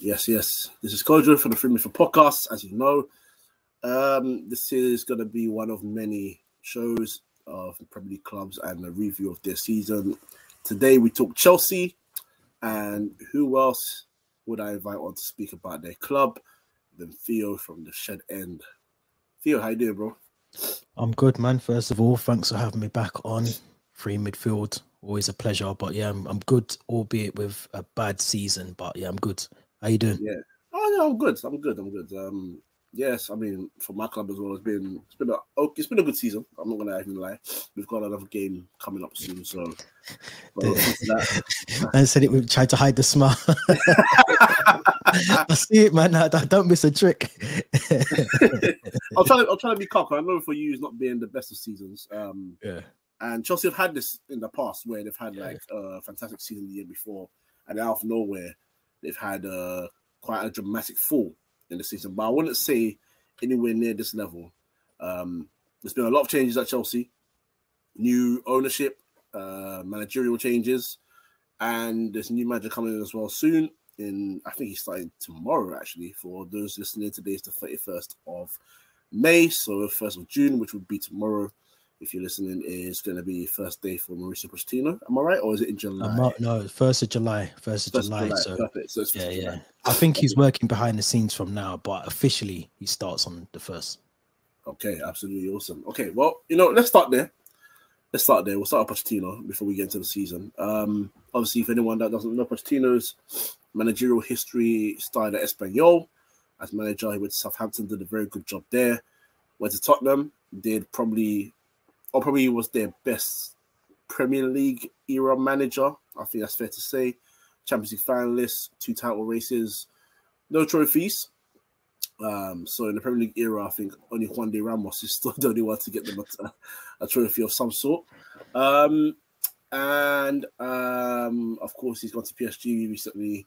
Yes, yes. This is Kojo from the Free for Podcast. As you know, um, this is going to be one of many shows of Premier League clubs and a review of their season. Today we talk Chelsea, and who else would I invite on to speak about their club than Theo from the Shed End? Theo, how you doing, bro? I'm good, man. First of all, thanks for having me back on 3inMidfield. Always a pleasure. But yeah, I'm, I'm good, albeit with a bad season. But yeah, I'm good. How you doing? Yeah. Oh yeah, I'm good. I'm good. I'm good. Um, yes, I mean for my club as well, it's been it's been a okay, it's been a good season. I'm not gonna even lie. We've got another game coming up soon, so. I said it. We tried to hide the smile. I see it, man. I, I don't miss a trick. I'm trying. To, I'm trying to be cocky. I know for you, it's not being the best of seasons. Um, yeah. And Chelsea have had this in the past where they've had like a fantastic season the year before, and out of nowhere they've had uh, quite a dramatic fall in the season. But I wouldn't say anywhere near this level. Um, there's been a lot of changes at Chelsea, new ownership, uh, managerial changes, and there's a new manager coming in as well soon. In I think he's starting tomorrow actually. For those listening, today is the 31st of May, so 1st of June, which would be tomorrow if you're listening, is going to be first day for Mauricio Pochettino. Am I right, or is it in July? Not, no, first of July. First of first July. July. So, Perfect. so yeah, yeah. I think he's working behind the scenes from now, but officially he starts on the first. Okay, absolutely awesome. Okay, well, you know, let's start there. Let's start there. We'll start with Pochettino before we get into the season. Um, obviously, if anyone that doesn't know Pochettino's managerial history, started at Espanyol as manager. He went to Southampton, did a very good job there. Went to Tottenham, did probably or probably was their best Premier League era manager. I think that's fair to say. Champions League finalists, two title races, no trophies. Um, so in the Premier League era, I think only Juande Ramos is still the only one to get them a, a trophy of some sort. Um, and um, of course, he's gone to PSG recently.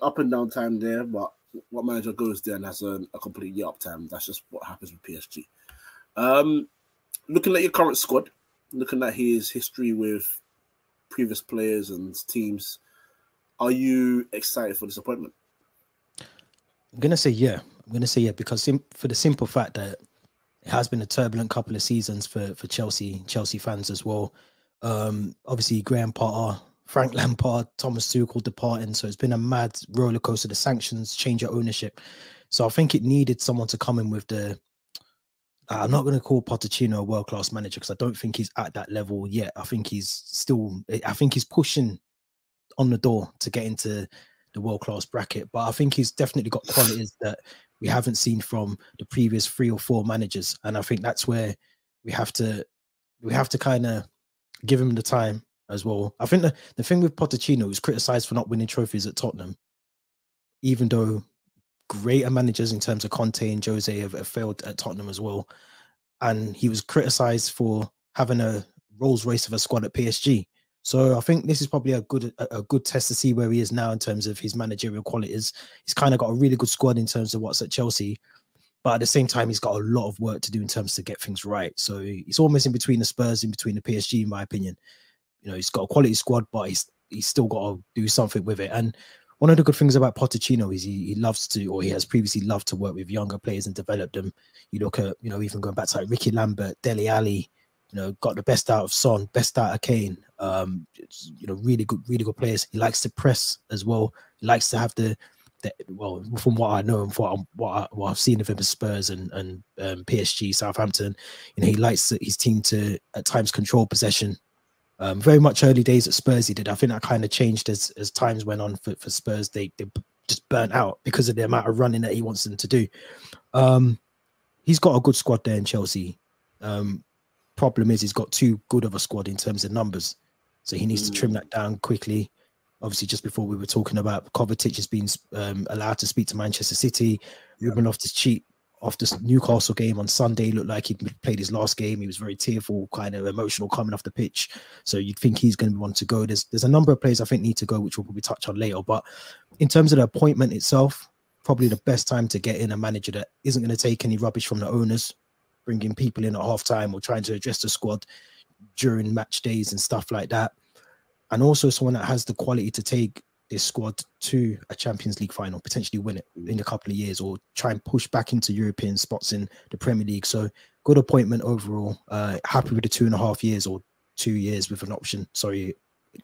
Up and down time there, but what manager goes there and has a, a completely up time? That's just what happens with PSG. Um, looking at your current squad, looking at his history with previous players and teams, are you excited for this appointment? I'm gonna say yeah. I'm gonna say yeah because sim- for the simple fact that it has been a turbulent couple of seasons for for Chelsea Chelsea fans as well. Um, obviously, Graham Potter, Frank Lampard, Thomas Tuchel departing, so it's been a mad roller coaster. The sanctions, change of ownership. So I think it needed someone to come in with the I'm not going to call Pochettino a world class manager because I don't think he's at that level yet. I think he's still, I think he's pushing on the door to get into the world class bracket. But I think he's definitely got qualities that we haven't seen from the previous three or four managers, and I think that's where we have to we have to kind of give him the time as well. I think the, the thing with Pochettino is criticized for not winning trophies at Tottenham, even though greater managers in terms of Conte and Jose have, have failed at Tottenham as well. And he was criticized for having a Rolls Royce of a squad at PSG. So I think this is probably a good a, a, good test to see where he is now in terms of his managerial qualities. He's kind of got a really good squad in terms of what's at Chelsea, but at the same time, he's got a lot of work to do in terms to get things right. So he's almost in between the Spurs, in between the PSG, in my opinion. You know, he's got a quality squad, but he's he's still got to do something with it. And one of the good things about Pochettino is he, he loves to, or he has previously loved to work with younger players and develop them. You look at, you know, even going back to like Ricky Lambert, Dele Alli, you know, got the best out of Son, best out of Kane. Um, you know, really good, really good players. He likes to press as well. He likes to have the, the well, from what I know and what, i what, I, what I've seen of him as Spurs and and um, PSG, Southampton, you know, he likes his team to at times control possession um, very much early days at Spurs, he did. I think that kind of changed as as times went on for, for Spurs. They they just burnt out because of the amount of running that he wants them to do. Um, he's got a good squad there in Chelsea. Um, problem is he's got too good of a squad in terms of numbers, so he needs mm. to trim that down quickly. Obviously, just before we were talking about Kovacic has been um, allowed to speak to Manchester City. Yeah. Ruben Loftus-Cheek after Newcastle game on Sunday, looked like he'd played his last game. He was very tearful, kind of emotional coming off the pitch. So you'd think he's going to want to go. There's there's a number of players I think need to go, which we'll probably touch on later. But in terms of the appointment itself, probably the best time to get in a manager that isn't going to take any rubbish from the owners, bringing people in at half time or trying to address the squad during match days and stuff like that. And also someone that has the quality to take this squad to a Champions League final, potentially win it in a couple of years, or try and push back into European spots in the Premier League. So good appointment overall. Uh, happy with the two and a half years or two years with an option. Sorry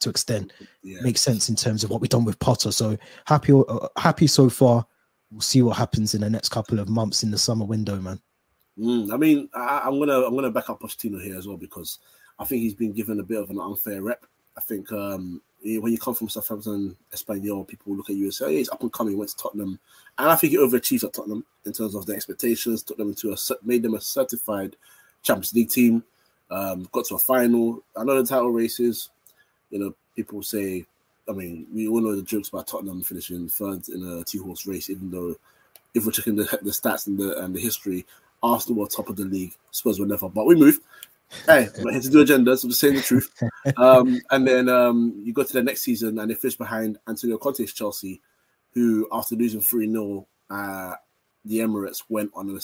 to extend. Yeah. Makes sense in terms of what we've done with Potter. So happy, uh, happy so far. We'll see what happens in the next couple of months in the summer window, man. Mm, I mean, I, am gonna I'm gonna back up Pochettino here as well because I think he's been given a bit of an unfair rep. I think um, when you come from Southampton, Espanyol, people look at you and say, "Hey, he's up and coming." Went to Tottenham, and I think he overachieved at Tottenham in terms of the expectations. Took them into a made them a certified Champions League team. Um, got to a final. I know the title races. You know, people say, I mean, we all know the jokes about Tottenham finishing third in a two horse race, even though if we're checking the, the stats and the and the history, Arsenal were top of the league. Spurs were never. But we move. Hey, we're here to do agendas. I'm just saying the truth. Um, and then um, you go to the next season and they finish behind Antonio Conte's Chelsea, who after losing 3 0 uh, the Emirates went on an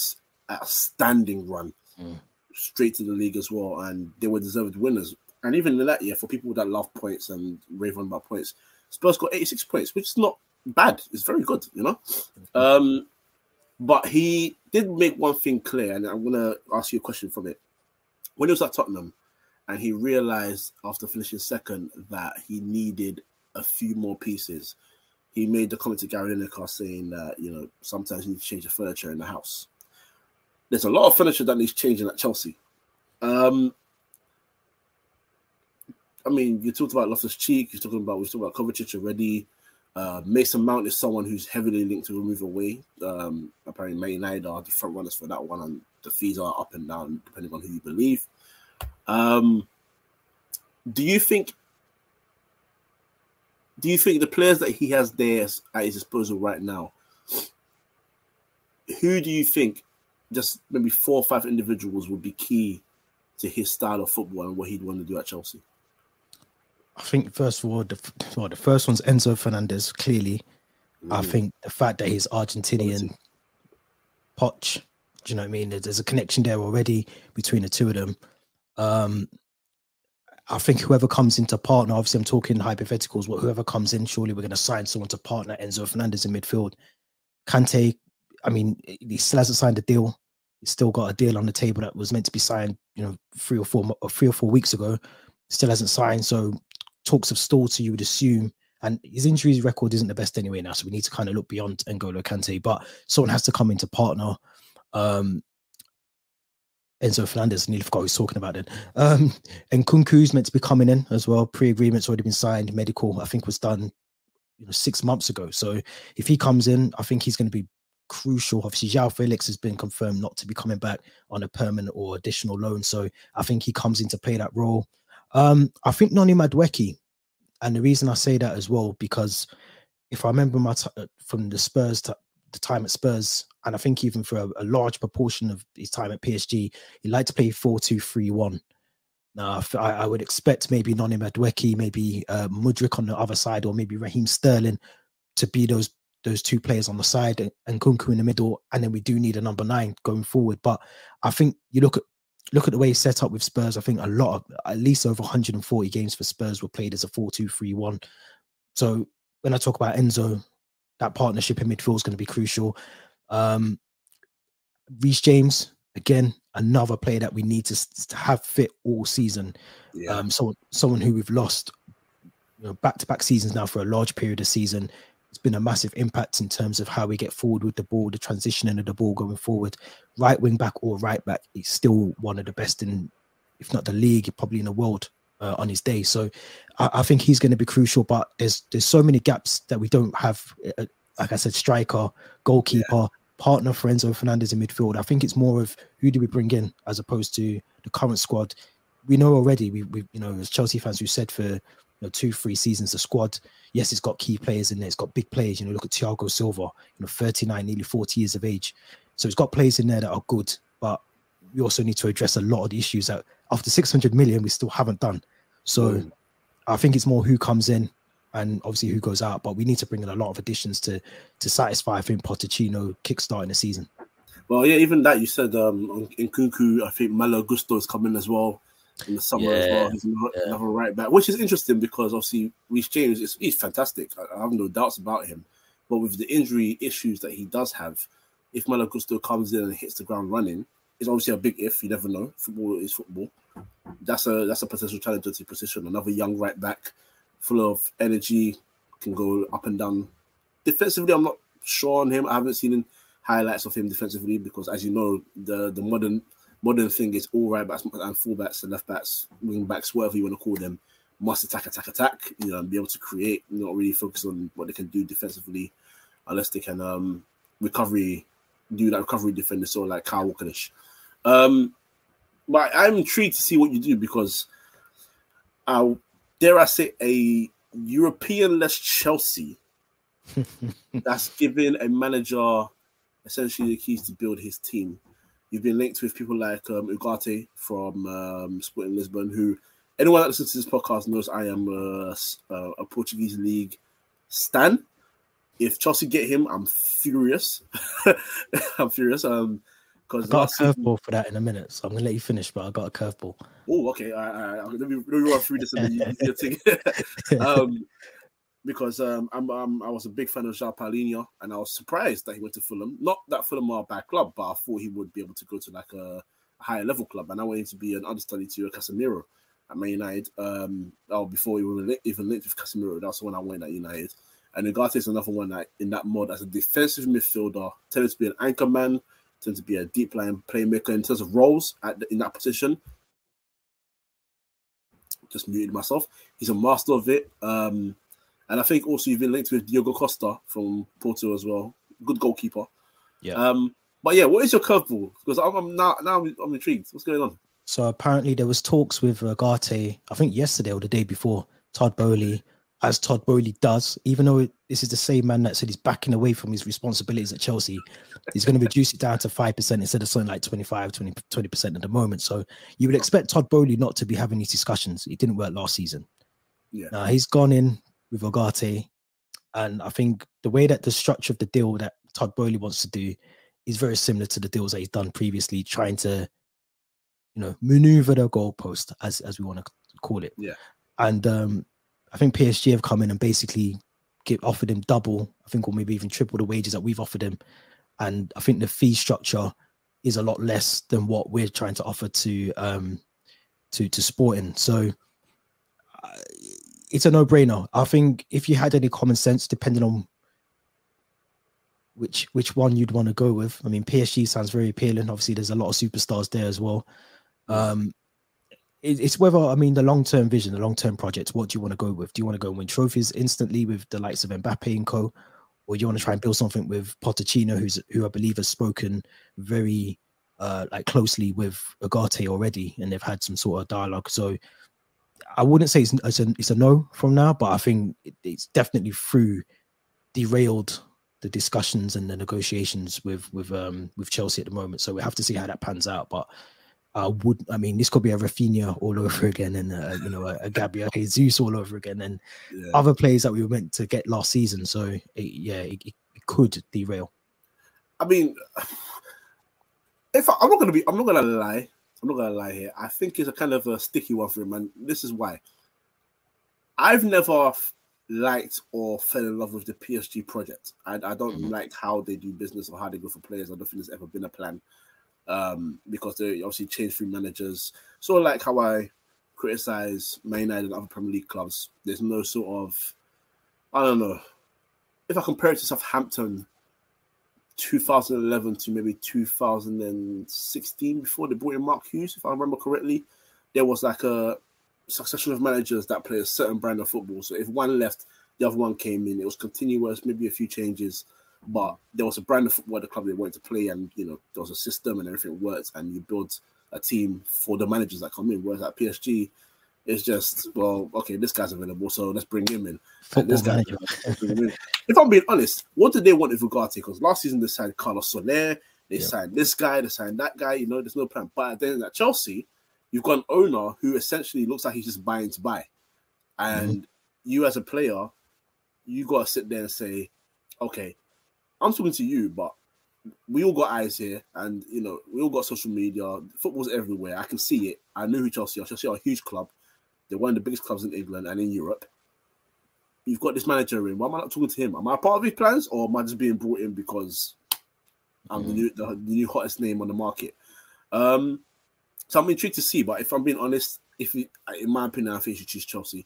outstanding run mm. straight to the league as well. And they were deserved winners. And even in that year, for people that love points and rave on about points, Spurs got 86 points, which is not bad. It's very good, you know. Um, but he did make one thing clear, and I'm gonna ask you a question from it. When he was at Tottenham, and he realized after finishing second that he needed a few more pieces, he made the comment to Gary Lineker saying that you know sometimes you need to change the furniture in the house. There's a lot of furniture that needs changing at Chelsea. Um, I mean, you talked about Loftus Cheek. You're talking about we've talked about Kovacic already. Uh, Mason Mount is someone who's heavily linked to a move away. Um, apparently, Man United are the front runners for that one, and the fees are up and down depending on who you believe. Um, do you think? Do you think the players that he has there at his disposal right now? Who do you think, just maybe four or five individuals, would be key to his style of football and what he'd want to do at Chelsea? I think first of all, the, well, the first one's Enzo Fernandez. Clearly, mm. I think the fact that he's Argentinian, Poch, do you know what I mean? There's a connection there already between the two of them. Um, I think whoever comes into partner, obviously, I'm talking hypotheticals. But whoever comes in, surely we're going to sign someone to partner Enzo Fernandez in midfield. Kante, I mean, he still hasn't signed a deal. He's still got a deal on the table that was meant to be signed, you know, three or four, or three or four weeks ago. Still hasn't signed. So talks of stalled, so you would assume. And his injuries record isn't the best anyway now, so we need to kind of look beyond N'Golo Kante. But someone has to come into partner. Um, Enzo Fernandez, nearly forgot who's talking about it. Um, and Kunku's meant to be coming in as well. Pre-agreement's already been signed. Medical, I think, was done you know six months ago. So if he comes in, I think he's going to be crucial. Obviously, João Felix has been confirmed not to be coming back on a permanent or additional loan. So I think he comes in to play that role. Um, I think Noni Madueke, and the reason I say that as well because if I remember my t- uh, from the Spurs the time at Spurs, and I think even for a, a, large proportion of his time at PSG, he liked to play 4 2 3 1. Now, I, I, would expect maybe Noni Madueke, maybe uh, Mudryk on the other side, or maybe Raheem Sterling to be those those two players on the side and, and Nkunku in the middle. And then we do need a number nine going forward. But I think you look at look at the way he's set up with Spurs. I think a lot of at least over 140 games for Spurs were played as a 4-2-3-1. So when I talk about Enzo, that partnership in midfield is going to be crucial. Um Reece James, again, another player that we need to, to have fit all season. Yeah. Um, so someone who we've lost you know, back-to-back seasons now for a large period of season it's been a massive impact in terms of how we get forward with the ball, the transitioning of the ball going forward. Right wing back or right back, he's still one of the best in, if not the league, probably in the world uh, on his day. So I, I think he's going to be crucial. But there's there's so many gaps that we don't have. Uh, like I said, striker, goalkeeper, yeah. partner for Enzo Fernandez in midfield. I think it's more of who do we bring in as opposed to the current squad. We know already. We, we you know as Chelsea fans who said for know, two, three seasons, the squad, yes, it's got key players in there. It's got big players. You know, look at Thiago Silva, you know, 39, nearly 40 years of age. So it's got players in there that are good, but we also need to address a lot of the issues that after 600 million, we still haven't done. So mm. I think it's more who comes in and obviously who goes out, but we need to bring in a lot of additions to to satisfy, I think, Pochettino kickstarting the season. Well, yeah, even that you said um in Nkunku, I think Malo Gusto is coming as well. In the summer as well. He's another, yeah. another, right back, which is interesting because obviously Reece James is he's fantastic. I, I, have no doubts about him. But with the injury issues that he does have, if Malo Gusto comes in and hits the ground running, it's obviously a big if. You never know. Football is football. That's a that's a potential challenge to the position. Another young right back, full of energy, can go up and down. Defensively, I'm not sure on him. I haven't seen highlights of him defensively because, as you know, the the modern modern thing is all right backs and full backs and left backs, wing backs, whatever you want to call them, must attack, attack, attack. You know, and be able to create. Not really focus on what they can do defensively, unless they can um recovery, do that recovery defender, so like Kyle Walkerish. Um, but I'm intrigued to see what you do because, uh, dare I say, a European-less Chelsea that's giving a manager essentially the keys to build his team. You've been linked with people like um, Ugarte from um, Sporting Lisbon, who anyone that listens to this podcast knows I am a, a Portuguese league stan. If Chelsea get him, I'm furious. I'm furious. Um, because I got a curveball for that in a minute, so I'm gonna let you finish. But I got a curveball. Oh, okay. All right, all right. Let me, let me run through this and then you, you um, because um, I'm, I'm, i was a big fan of João Palhinha, and I was surprised that he went to Fulham. Not that Fulham are a bad club, but I thought he would be able to go to like a, higher level club. And I wanted to be an understudy to Casemiro at Man United. Um, oh, before he was even linked with Casemiro, that's the one I went at United. And Ugarte is another one that in that mod as a defensive midfielder, tends to be an anchor man, tends to be a deep-lying playmaker in terms of roles at the, in that position. Just muted myself. He's a master of it. Um, and I think also you've been linked with Diogo Costa from Porto as well. Good goalkeeper. Yeah. Um, but yeah, what is your curveball? Because I'm, I'm now now I'm, I'm, intrigued. What's going on? So apparently there was talks with Ugarte, I think yesterday or the day before, Todd Boehly, as Todd Boehly does, even though this is the same man that said he's backing away from his responsibilities at Chelsea, he's going to reduce it down to 5% instead of something like 25, 20, 20% at the moment. So you would expect Todd Boehly not to be having these discussions. It didn't work last season. Yeah. Now he's gone in, with Ugarte. And I think the way that the structure of the deal that Todd Boehly wants to do is very similar to the deals that he's done previously, trying to, you know, maneuver the goalpost as as we want to call it. Yeah. And um, I think PSG have come in and basically give, offered him double, I think, or maybe even triple the wages that we've offered him. And I think the fee structure is a lot less than what we're trying to offer to um to to Sporting. So uh, it's a no-brainer. I think if you had any common sense, depending on which which one you'd want to go with. I mean, PSG sounds very appealing. Obviously, there's a lot of superstars there as well. Um, it, it's whether I mean the long-term vision, the long-term project. What do you want to go with? Do you want to go and win trophies instantly with the likes of Mbappe and co, or do you want to try and build something with Pochettino, who's who I believe has spoken very uh, like closely with Ugarte already, and they've had some sort of dialogue. So I wouldn't say it's, it's, a, it's a no from now, but I think it, it's definitely through derailed the discussions and the negotiations with with um with Chelsea at the moment. So we have to see how that pans out. But I would, I mean, this could be a Raphinha all over again, and uh, you know, a, a Gabriel Jesus all over again, and yeah. other players that we were meant to get last season. So it, yeah, it, it, could derail. I mean, if I, I'm not gonna be, I'm not gonna lie. I'm not gonna lie here. I think it's a kind of a sticky one for him, and this is why. I've never liked or fell in love with the PSG project. I, I don't mm-hmm. like how they do business or how they go for players. I don't think there's ever been a plan um, because they obviously change through managers. Sort of like how I criticize Man United and other Premier League clubs. There's no sort of, I don't know. If I compare it to Southampton 2011 to maybe 2016 before they brought in Mark Hughes, if I remember correctly. There was like a succession of managers that play a certain brand of football. So if one left, the other one came in. It was continuous, maybe a few changes, but there was a brand of football the club they wanted to play, and you know there was a system and everything worked, and you build a team for the managers that come in. Whereas at PSG, it's just well, okay, this guy's available, so let's bring him in. This guy, if I'm being honest, what did they want with Ugarte? Because last season they signed Carlos Soler, they yeah. signed this guy, they signed that guy. You know, there's no plan. But then at Chelsea, you've got an owner who essentially looks like he's just buying to buy, and mm-hmm. you as a player, you got to sit there and say, okay, I'm talking to you, but we all got eyes here, and you know, we all got social media. Football's everywhere. I can see it. I know who Chelsea are. Chelsea are a huge club. They're one of the biggest clubs in England and in Europe. You've got this manager in. Why am I not talking to him? Am I part of his plans, or am I just being brought in because I'm mm. the, new, the, the new hottest name on the market? Um, so I'm intrigued to see. But if I'm being honest, if he, in my opinion, I think he should choose Chelsea.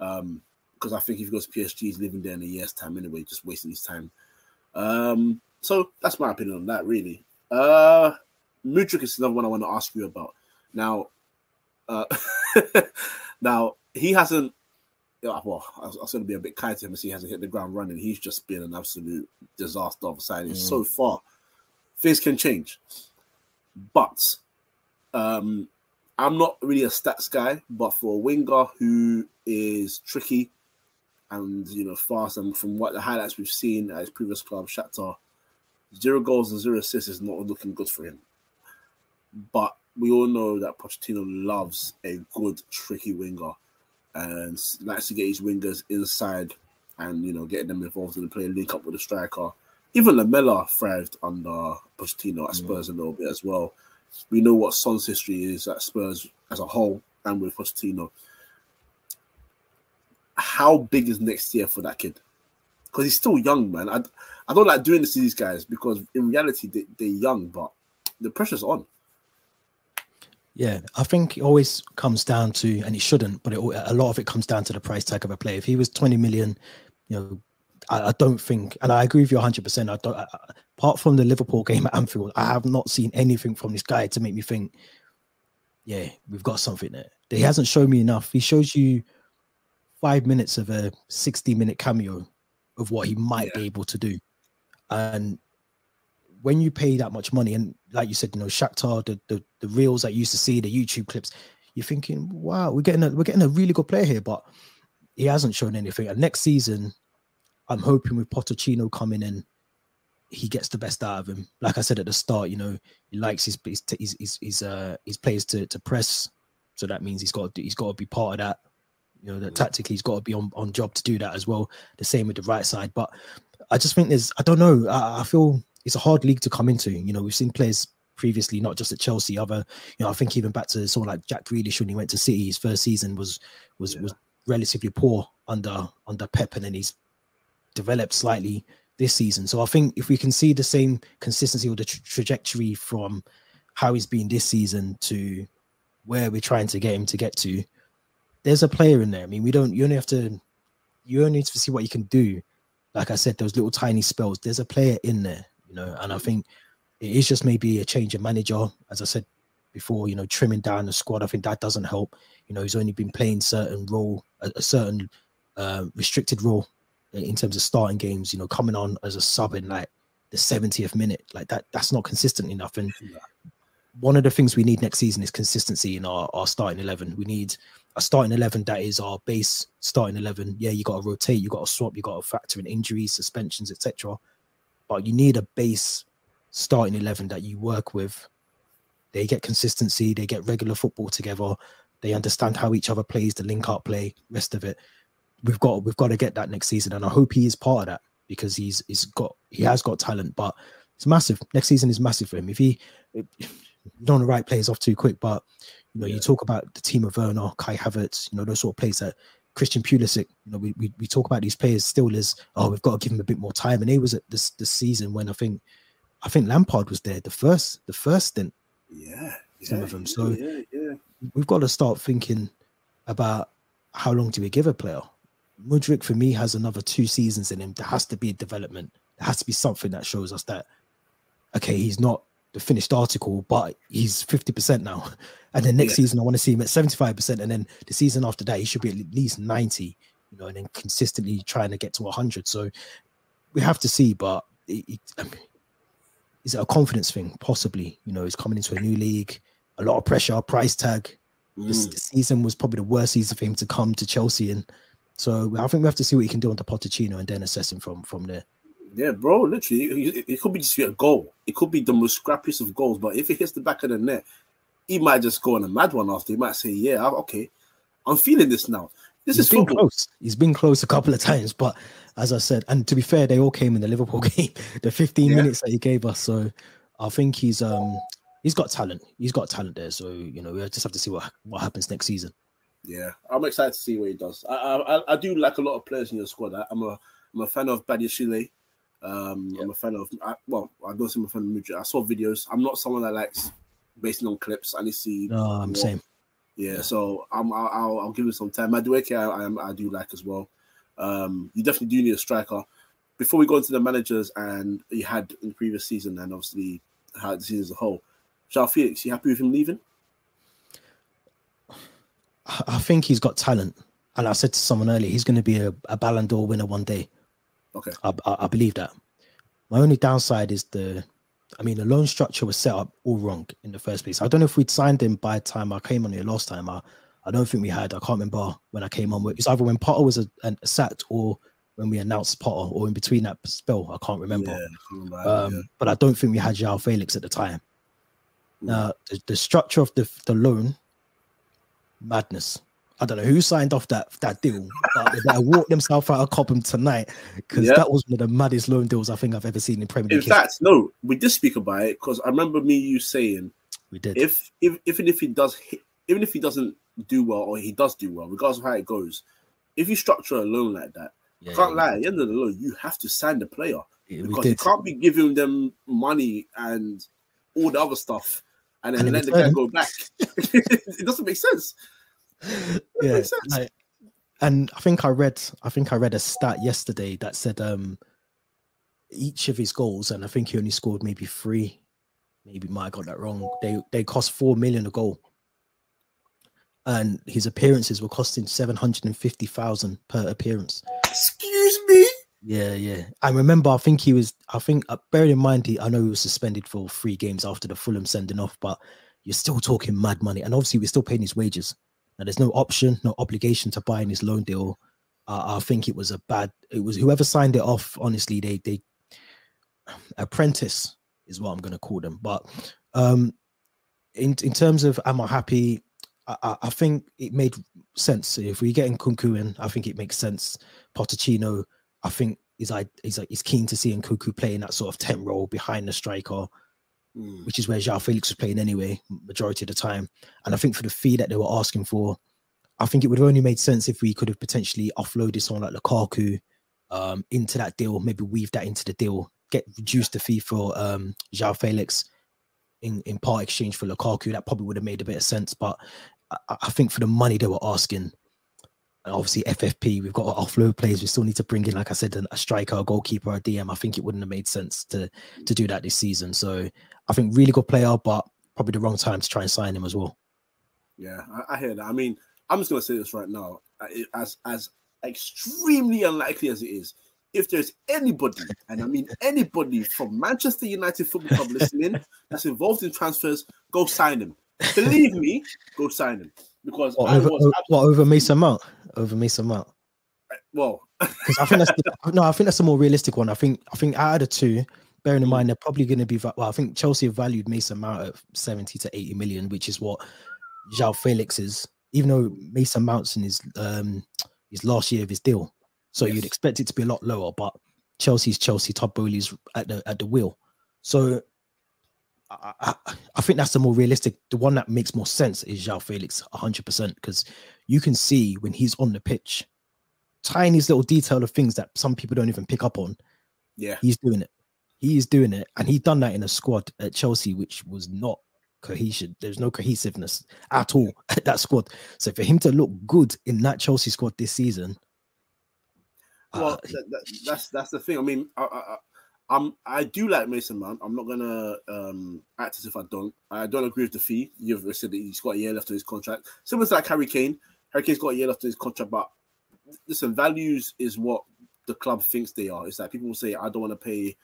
Um, because I think if he goes to PSG, he's living there in a year's time anyway, just wasting his time. Um, so that's my opinion on that, really. Uh, Mudryk is another one I want to ask you about. Now, uh, now he hasn't. Well, I was, was going to be a bit kind to him as he hasn't hit the ground running. He's just been an absolute disaster of a signing mm. so far. Things can change, but um, I'm not really a stats guy. But for a winger who is tricky, and you know fast. And from what the highlights we've seen at his previous club, Shakhtar, zero goals and zero assists is not looking good for him. But we all know that Pochettino loves a good, tricky winger and likes to get his wingers inside and you know getting them involved in the play, link up with the striker. Even Lamela thrived under Pochettino at Spurs mm. a little bit as well. We know what Son's history is at Spurs as a whole and with Pochettino how big is next year for that kid? Because he's still young, man. I, I don't like doing this to these guys because in reality they, they're young, but the pressure's on. Yeah, I think it always comes down to, and it shouldn't, but it, a lot of it comes down to the price tag of a player. If he was 20 million, you know, I, I don't think, and I agree with you 100%. I don't, I, apart from the Liverpool game at Anfield, I have not seen anything from this guy to make me think, yeah, we've got something there. He hasn't shown me enough. He shows you five minutes of a 60 minute cameo of what he might yeah. be able to do. And when you pay that much money, and like you said, you know, Shakhtar, the, the, the reels that you used to see, the YouTube clips, you're thinking, wow, we're getting a we're getting a really good player here, but he hasn't shown anything. And next season, I'm hoping with Pochettino coming in, he gets the best out of him. Like I said at the start, you know, he likes his his his his, uh his players to to press. So that means he's got to, he's got to be part of that. You know, that tactically he's got to be on, on job to do that as well. The same with the right side. But I just think there's, I don't know, I, I feel it's a hard league to come into. You know, we've seen players previously, not just at Chelsea, other, you know, I think even back to someone like Jack Grealish when he went to City, his first season was was yeah. was relatively poor under under Pep, and then he's developed slightly this season. So I think if we can see the same consistency or the tra- trajectory from how he's been this season to where we're trying to get him to get to, there's a player in there. I mean, we don't. You only have to. You only need to see what you can do. Like I said, those little tiny spells. There's a player in there, you know, and I think it is just maybe a change of manager. As I said before, you know, trimming down the squad. I think that doesn't help. You know, he's only been playing certain role, a, a certain uh, restricted role in terms of starting games. You know, coming on as a sub in like the 70th minute, like that. That's not consistent enough. And one of the things we need next season is consistency in our, our starting 11. We need a starting 11 that is our base starting 11 yeah you got to rotate you got to swap you got to factor in injuries suspensions etc but you need a base starting 11 that you work with. They get consistency they get regular football together they understand how each other plays the link up play rest of it. We've got we've got to get that next season and i hope he is part of that because he's he's got he has got talent but it's massive. Next season is massive for him. If he don't to write players off too quick but you know, yeah. you talk about the team of Werner, Kai Havertz, you know, those sort of players that Christian Pulisic, you know, we, we, we talk about these players still as, oh, we've got to give him a bit more time. And he was at this this season when I think I think Lampard was there, the first, the first stint. Yeah. Some yeah, of them. So yeah, yeah. we've got to start thinking about how long do we give a player? Mudryk for me has another two seasons in him. There has to be a development. There has to be something that shows us that okay, he's not the finished article, but he's 50% now. And then next yeah. season, I want to see him at 75%. And then the season after that, he should be at least 90, you know, and then consistently trying to get to 100. So we have to see, but it, it, is it a confidence thing? Possibly. You know, he's coming into a new league, a lot of pressure, price tag. Mm. This, this, season was probably the worst season for him to come to Chelsea. And so I think we have to see what he can do under Pochettino and then assess him from, from there. Yeah, bro, literally, it, could be just a goal. It could be the most scrappiest of goals, but if it hits the back of the net, he might just go on a mad one after. He might say, "Yeah, okay, I'm feeling this now." This He's is been football. close. He's been close a couple of times, but as I said, and to be fair, they all came in the Liverpool game, the 15 Yeah. minutes that he gave us. So I think he's um he's got talent. He's got talent there. So you know, we just have to see what what happens next season. Yeah, I'm excited to see what he does. I I, I- do like a lot of players in your squad. I, I'm a I'm a fan of Badiashile. Um, I'm a fan of I, well, I don't say I'm a fan of Mudryk. I saw videos. I'm not someone that likes basing on clips. I need to see. No, I'm more. same. Yeah, so I'm I'll, I'll, I'll give him some time. Madueke, I, I I do like as well. Um, you definitely do need a striker. Before we go into the managers and you had in the previous season and obviously how the season as a whole, João Felix, you happy with him leaving? I I think he's got talent, and I said to someone earlier, he's going to be a, a Ballon d'Or winner one day. Okay. I, I, I believe that. My only downside is the, I mean, the loan structure was set up all wrong in the first place. I don't know if we'd signed him by the time I came on here last time. I, I don't think we had. I can't remember when I came on. It's either when Potter was a, an sacked or when we announced Potter, or in between that spell. I can't remember. Yeah, that, Um, yeah. But I don't think we had João Felix at the time. Mm. Now, the, the structure of the, the loan, madness. I don't know who signed off that that deal, but they better walk themselves out of Cobham tonight because Yeah. that was one of the maddest loan deals I think I've ever seen in Premier League. history. fact, no, we did speak about it because I remember me you saying we did. if if even if he does hit, even if he doesn't do well or he does do well, regardless of how it goes, if you structure a loan like that, yeah, can't yeah, lie. At the end of the loan, you have to sign the player we because you can't be giving them money and all the other stuff and then And let the guy go back. it doesn't make sense. yeah, like- and I think I read I think I read a stat yesterday that said um each of his goals, and I think he only scored maybe three, maybe might have got that wrong. They they cost four million a goal. And his appearances were costing seven hundred and fifty thousand per appearance. Excuse me. Yeah, yeah. I remember. I think he was. I think. Uh, bearing in mind, he. I know he was suspended for three games after the Fulham sending off, but you're still talking mad money, and obviously we're still paying his wages. Now there's no option, no obligation to buy in his loan deal. Uh, I think it was a bad. It was whoever signed it off. Honestly, they they apprentice is what I'm going to call them. But um, in in terms of am I happy? I, I, think it made sense. If we get in Kunku in, I think it makes sense. Pochettino, I think is I is like he's keen to see Nkunku playing that sort of 10 role behind the striker, Mm. which is where João Felix was playing anyway, majority of the time. And I think for the fee that they were asking for, I think it would have only made sense if we could have potentially offloaded someone like Lukaku um, into that deal, maybe weave that into the deal, get reduce the fee for um João Felix in, in part exchange for Lukaku. That probably would have made a bit of sense. But I, I think for the money they were asking, and obviously FFP, we've got offload players. We still need to bring in, like I said, a striker, a goalkeeper, a DM. I think it wouldn't have made sense to to do that this season. So I think really good player, but probably the wrong time to try and sign him as well. Yeah, I, I hear that. I mean, I'm just gonna say this right now, uh, as as extremely unlikely as it is. If there's anybody, and I mean anybody from Manchester United Football Club listening that's involved in transfers, go sign him. Believe me, go sign him because What, I over, was what over Mason Mount? Over Mason Mount. well. because I think that's the, no, I think that's a more realistic one. I think I think out of the two, bearing in Mm. mind they're probably going to be well. I think Chelsea have valued Mason Mount at seventy to eighty million, which is what João Felix is. Even though Mason Mount's in his um his last year of his deal, so Yes. you'd expect it to be a lot lower. But Chelsea's Chelsea, Todd Boehly's at the at the wheel, so. I, I, I think that's the more realistic. The one that makes more sense is João Felix, hundred percent, because you can see when he's on the pitch, tiniest little detail of things that some people don't even pick up on. Yeah, He's doing it. He is doing it, and he done that in a squad at Chelsea, which was not cohesion. There's no cohesiveness at all at that squad. So for him to look good in that Chelsea squad this season, well, uh, that, that, that's that's the thing. I mean, I, I, I- I'm I do like Mason Mount. I'm not gonna um, act as if I don't. I don't agree with the fee. You've said that he's got a year left on his contract. Similar to like Harry Kane. Harry Kane's got a year left on his contract, but listen, values is what the club thinks they are. It's like people will say, I don't want to pay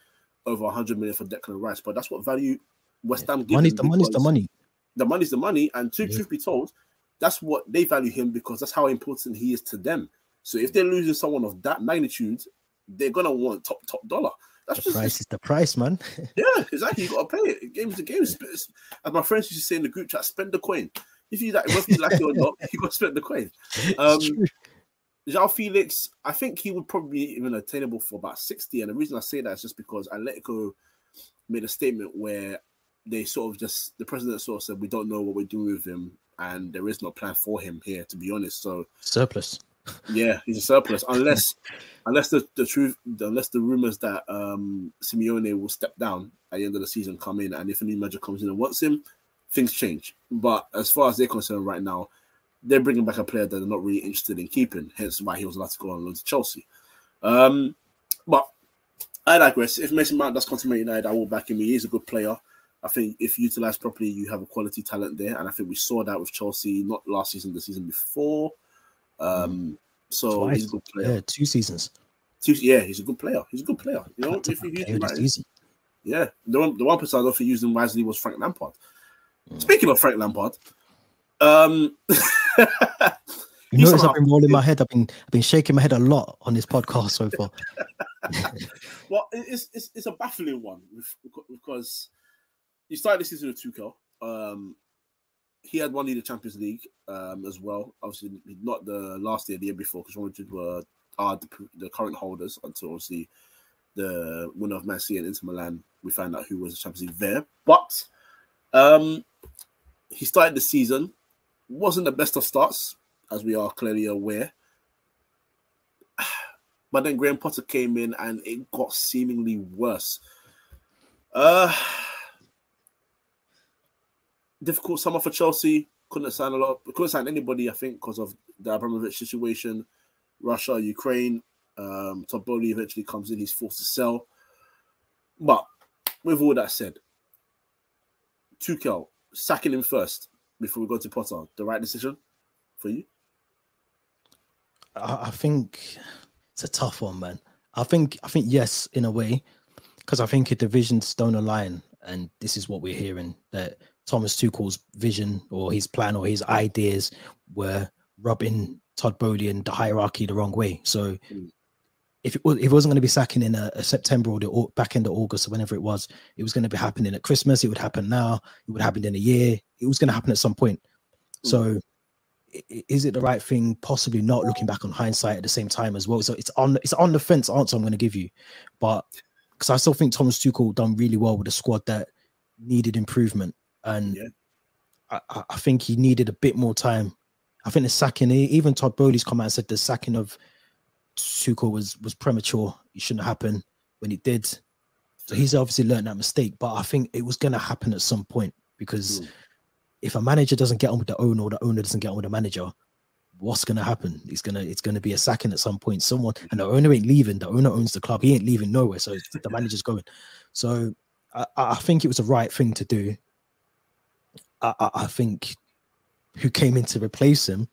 over 100 million for Declan Rice, but that's what value West Ham give money's the money's the money. The money's the money, and to Yeah. truth be told, that's what they value him because that's how important he is to them. So if they're losing someone of that magnitude, they're gonna want top top dollar. That's The just price is the price, man. yeah, exactly. You gotta pay it. Game's the game. Sp- As my friends used to say in the group chat, spend the coin. If you like, whether you like it or not, you gotta spend the coin. Um. João Felix, I think he would probably even attainable for about 60. And the reason I say that is just because Atletico made a statement where they sort of just the president sort of said we don't know what we're doing with him and there is no plan for him here to be honest so surplus yeah he's a surplus unless unless the, the truth unless the rumors that um simeone will step down at the end of the season come in and if a new manager comes in and wants him things change but as far as they're concerned right now they're bringing back a player that they're not really interested in keeping hence why he was allowed to go on loan to chelsea um but I digress. If Mason Mount does come to Man United, I will back him. He is a good player. I think if utilized properly, you have a quality talent there, and I think we saw that with Chelsea, not last season, the season before. Um, so Twice. he's a good player. Yeah, two seasons. Two- yeah, he's a good player. He's a good player. You know, if you use him right, yeah. The one, the one person I don't think used him wisely was Frank Lampard. Mm. Speaking of Frank Lampard, um, You notice I've been rolling my head. I've been I've been shaking my head a lot on this podcast so far. well, it's, it's it's a baffling one because you started the season with Tuchel. Um, he had won the Champions League um, as well. Obviously, not the last year, the year before, because Real were are the, the current holders until obviously the winner of Man City and Inter Milan. We found out who was the Champions League there, but um, he started the season wasn't the best of starts, as we are clearly aware. But then Graham Potter came in and it got seemingly worse. Uh difficult summer for Chelsea. Couldn't sign a lot. Couldn't sign anybody, I think, because of the Abramovich situation. Russia, Ukraine. Um, Todd Boehly eventually comes in. He's forced to sell. But with all that said, Tuchel sacking him first before we go to Potter. The right decision for you? I, think it's a tough one, man. I think I think yes, in a way, because I think a divisions don't align, and this is what we're hearing that Thomas Tuchel's vision or his plan or his ideas were rubbing Todd Boehly and the hierarchy the wrong way. So. Mm. If it, was, if it wasn't going to be sacking in a, a September or the au- back end of August or whenever it was, it was going to be happening at Christmas. It would happen now. It would happen in a year. It was going to happen at some point. So i- i- is it the right thing? Possibly not. Looking back on hindsight at the same time as well. So it's on it's on the fence answer I'm going to give you, but because I still think Thomas Tuchel done really well with a squad that needed improvement, and Yeah. I, I- think he needed a bit more time. I think the sacking, even Todd Boehly's come out and said the sacking of Tuchel was was premature. It shouldn't happen when it did. So he's obviously learned that mistake, but I think it was going to happen at some point because Mm. if a manager doesn't get on with the owner or the owner doesn't get on with the manager, what's going to happen? It's gonna it's going to be a sacking at some point. Someone and the owner ain't leaving. The owner owns the club. He ain't leaving nowhere. So the manager's going. So I, I think it was the right thing to do. I, I, think who came in to replace him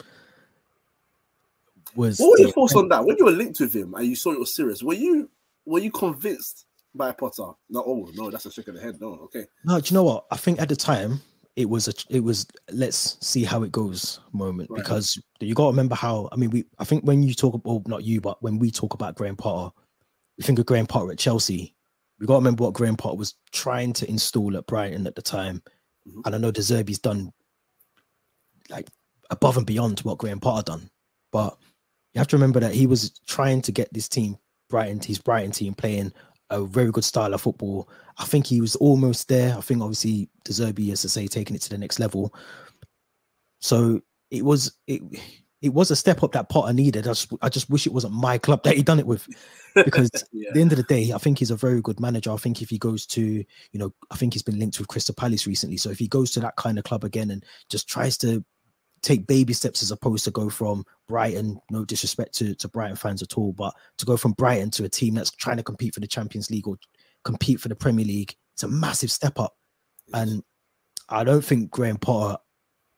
was What were your thoughts on that? When you were linked with him and you saw it was serious, were you were you convinced by Potter? No, oh no, that's a shake of the head. No, okay. No, do you know what? I think at the time it was a it was let's see how it goes moment Right. because you got to remember how I mean we I think when you talk well not you but when we talk about Graham Potter, we think of Graham Potter at Chelsea. We got to remember what Graham Potter was trying to install at Brighton at the time, Mhm. and I know De Zerbi's done like above and beyond what Graham Potter done, but you have to remember that he was trying to get this team Brighton, his Brighton team playing a very good style of football. I think he was almost there. I think obviously De Zerbi, as to say, taking it to the next level. So it was it it was a step up that Potter needed. I just I just wish it wasn't my club that he done it with, because Yeah. at the end of the day, I think he's a very good manager. I think if he goes to, you know, I think he's been linked with Crystal Palace recently. So if he goes to that kind of club again and just tries to take baby steps as opposed to go from Brighton, no disrespect to, to Brighton fans at all, but to go from Brighton to a team that's trying to compete for the Champions League or compete for the Premier League, it's a massive step up. And I don't think Graham Potter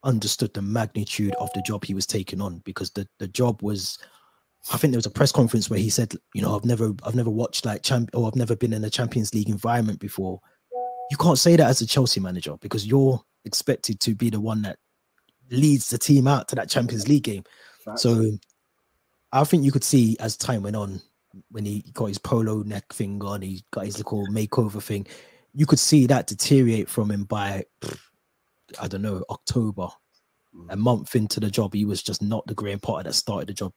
understood the magnitude of the job he was taking on because the, the job was I think there was a press conference where he said, you know, I've never I've never watched like champ or I've never been in a Champions League environment before. You can't say that as a Chelsea manager because you're expected to be the one that leads the team out to that Champions League game. Facts. So I think you could see as time went on, when he got his polo neck thing on, he got his little makeover thing, you could see that deteriorate from him by pff, I don't know, October. A month into the job, he was just not the Graham Potter that started the job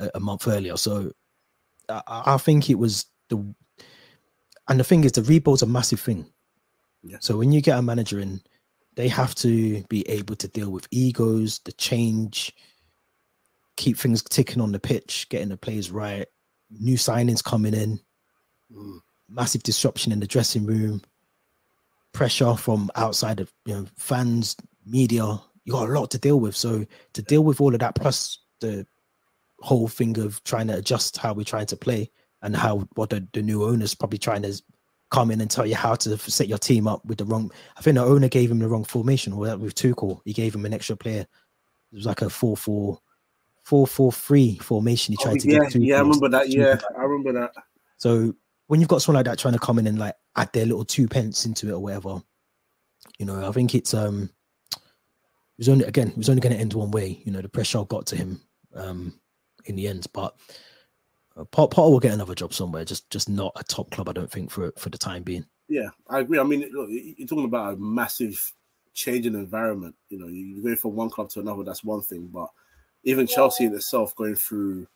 a, a month earlier. So I, I think it was the and the thing is the rebuild's a massive thing. Yeah. So when you get a manager in, they have to be able to deal with egos, the change, keep things ticking on the pitch, getting the players right, new signings coming in, Mm. massive disruption in the dressing room, pressure from outside of you know fans, media. You got a lot to deal with. So to deal with all of that, plus the whole thing of trying to adjust how we're trying to play and how what the, the new owner's probably trying to come in and tell you how to set your team up with the wrong. I think the owner gave him the wrong formation, or with Tuchel, he gave him an extra player. It was like a 4 4 4 4 3 formation. He oh, tried Oh, to yeah, give Tuchel. yeah, I remember that. Yeah. I remember that. So when you've got someone like that trying to come in and like add their little two pence into it or whatever, you know, I think it's um it was only again, it was only going to end one way. You know, the pressure got to him um in the end, but uh, Pot- Potter will get another job somewhere. Just just not a top club, I don't think for for the time being. Yeah, I agree. I mean, look, you're talking about a massive change in environment. You know, you're going from one club to another. That's one thing, but even Chelsea in itself going through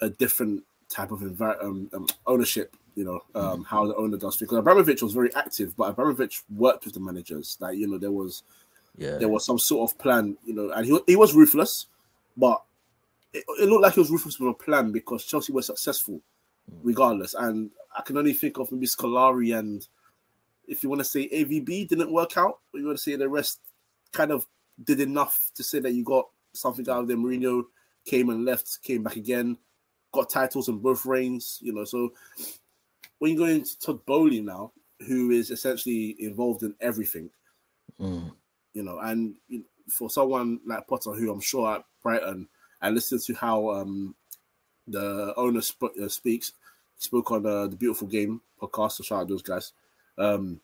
a different type of envi- um, um, ownership. You know, um, how the owner does. Because Abramovich was very active, but Abramovich worked with the managers. Like you know, there was Yeah, there was some sort of plan. You know, and he he was ruthless, but it, it looked like he was ruthless with a plan because Chelsea were successful regardless. And I can only think of maybe Scolari and if you want to say AVB didn't work out, or you want to say the rest kind of did enough to say that you got something out of them. Mourinho came and left, came back again, got titles in both reigns, you know. So when you go into Todd Boehly now, who is essentially involved in everything, Mm. you know, and for someone like Potter, who I'm sure at Brighton, I listened to how um, the owner sp- uh, speaks. He spoke on uh, the Beautiful Game podcast. So shout out those guys. Um,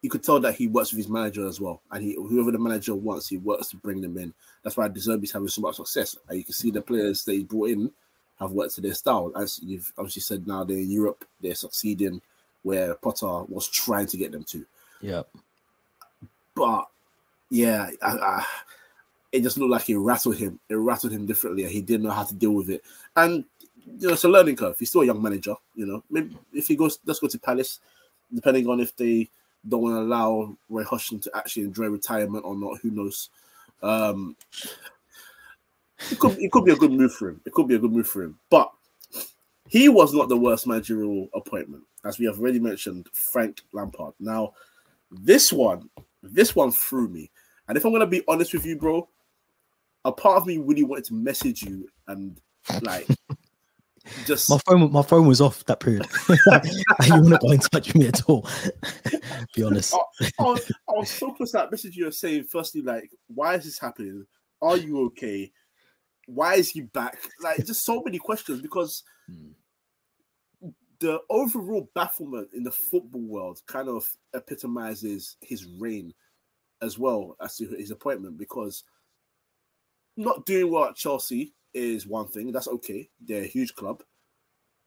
you could tell that he works with his manager as well, and he whoever the manager wants, he works to bring them in. That's why De Zerbi's having so much success. And you can see the players they brought in have worked to their style. As you've obviously said, now they're in Europe, they're succeeding where Potter was trying to get them to yeah, but yeah, I, I, it just looked like it rattled him. It rattled him differently, and he didn't know how to deal with it. And you know, it's a learning curve. He's still a young manager. You know, maybe if he goes, let's go to Palace, depending on if they don't want to allow Roy Hodgson to actually enjoy retirement or not. Who knows? Um, it could it could be a good move for him. It could be a good move for him, but he was not the worst managerial appointment, as we have already mentioned. Frank Lampard. Now, this one, this one threw me. And if I'm gonna be honest with you, bro, a part of me really wanted to message you and like just my phone my phone was off that period. you want to go in touch with me at all? Be honest. I, I was, I was so close to that message you were saying, firstly, like, why is this happening? Are you okay? Why is he back? Like, just so many questions because Hmm. the overall bafflement in the football world kind of epitomizes his reign as well as his appointment because not doing well at Chelsea is one thing. That's okay. They're a huge club.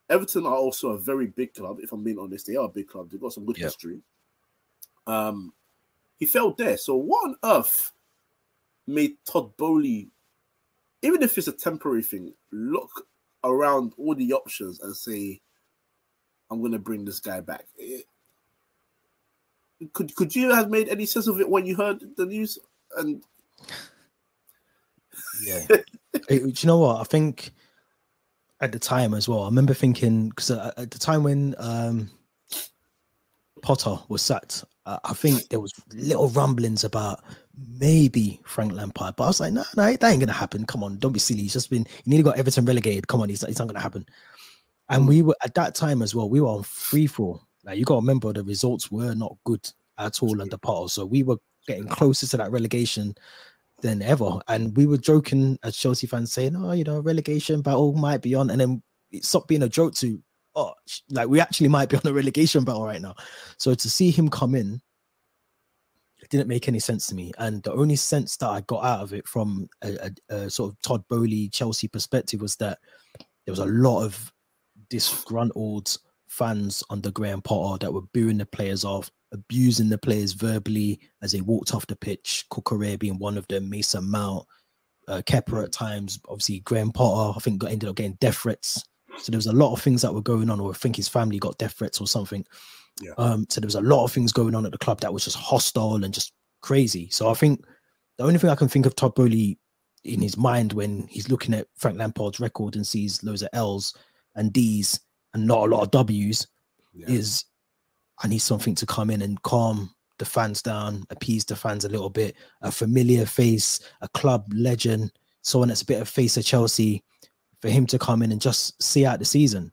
Everton are also a very big club. If I'm being honest, they are a big club. They've got some good Yep. history. Um, he failed there. So what on earth made Todd Boehly, even if it's a temporary thing, look around all the options and say, "I'm going to bring this guy back." Eh, Could could you have made any sense of it when you heard the news? And Yeah. Do you know what? I think at the time as well, I remember thinking because at the time when um, Potter was sacked, uh, I think there was little rumblings about maybe Frank Lampard, but I was like, no, no, that ain't gonna happen. Come on, don't be silly. He's just been you nearly got Everton relegated. Come on, it's, it's not gonna happen. And we were at that time as well. We were on free fall. Like you got to remember, the results were not good at all under Potter, so we were getting closer to that relegation than ever. And we were joking as Chelsea fans saying, oh, you know, relegation battle might be on. And then it stopped being a joke to, oh, like we actually might be on a relegation battle right now. So to see him come in, it didn't make any sense to me. And the only sense that I got out of it from a, a, a sort of Todd Boehly Chelsea perspective was that there was a lot of disgruntled fans under Graham Potter that were booing the players off, abusing the players verbally as they walked off the pitch. Cucurella being one of them, Mason Mount, uh, Kepa at times. Obviously, Graham Potter, I think, got ended up getting death threats. So there was a lot of things that were going on, or I think his family got death threats or something. Yeah. Um, so there was a lot of things going on at the club that was just hostile and just crazy. So I think the only thing I can think of Todd Boehly in his mind when he's looking at Frank Lampard's record and sees loads of L's and D's and not a lot of W's Yeah. is I need something to come in and calm the fans down, appease the fans a little bit, a familiar face, a club legend, someone that's a bit of face of Chelsea, for him to come in and just see out the season.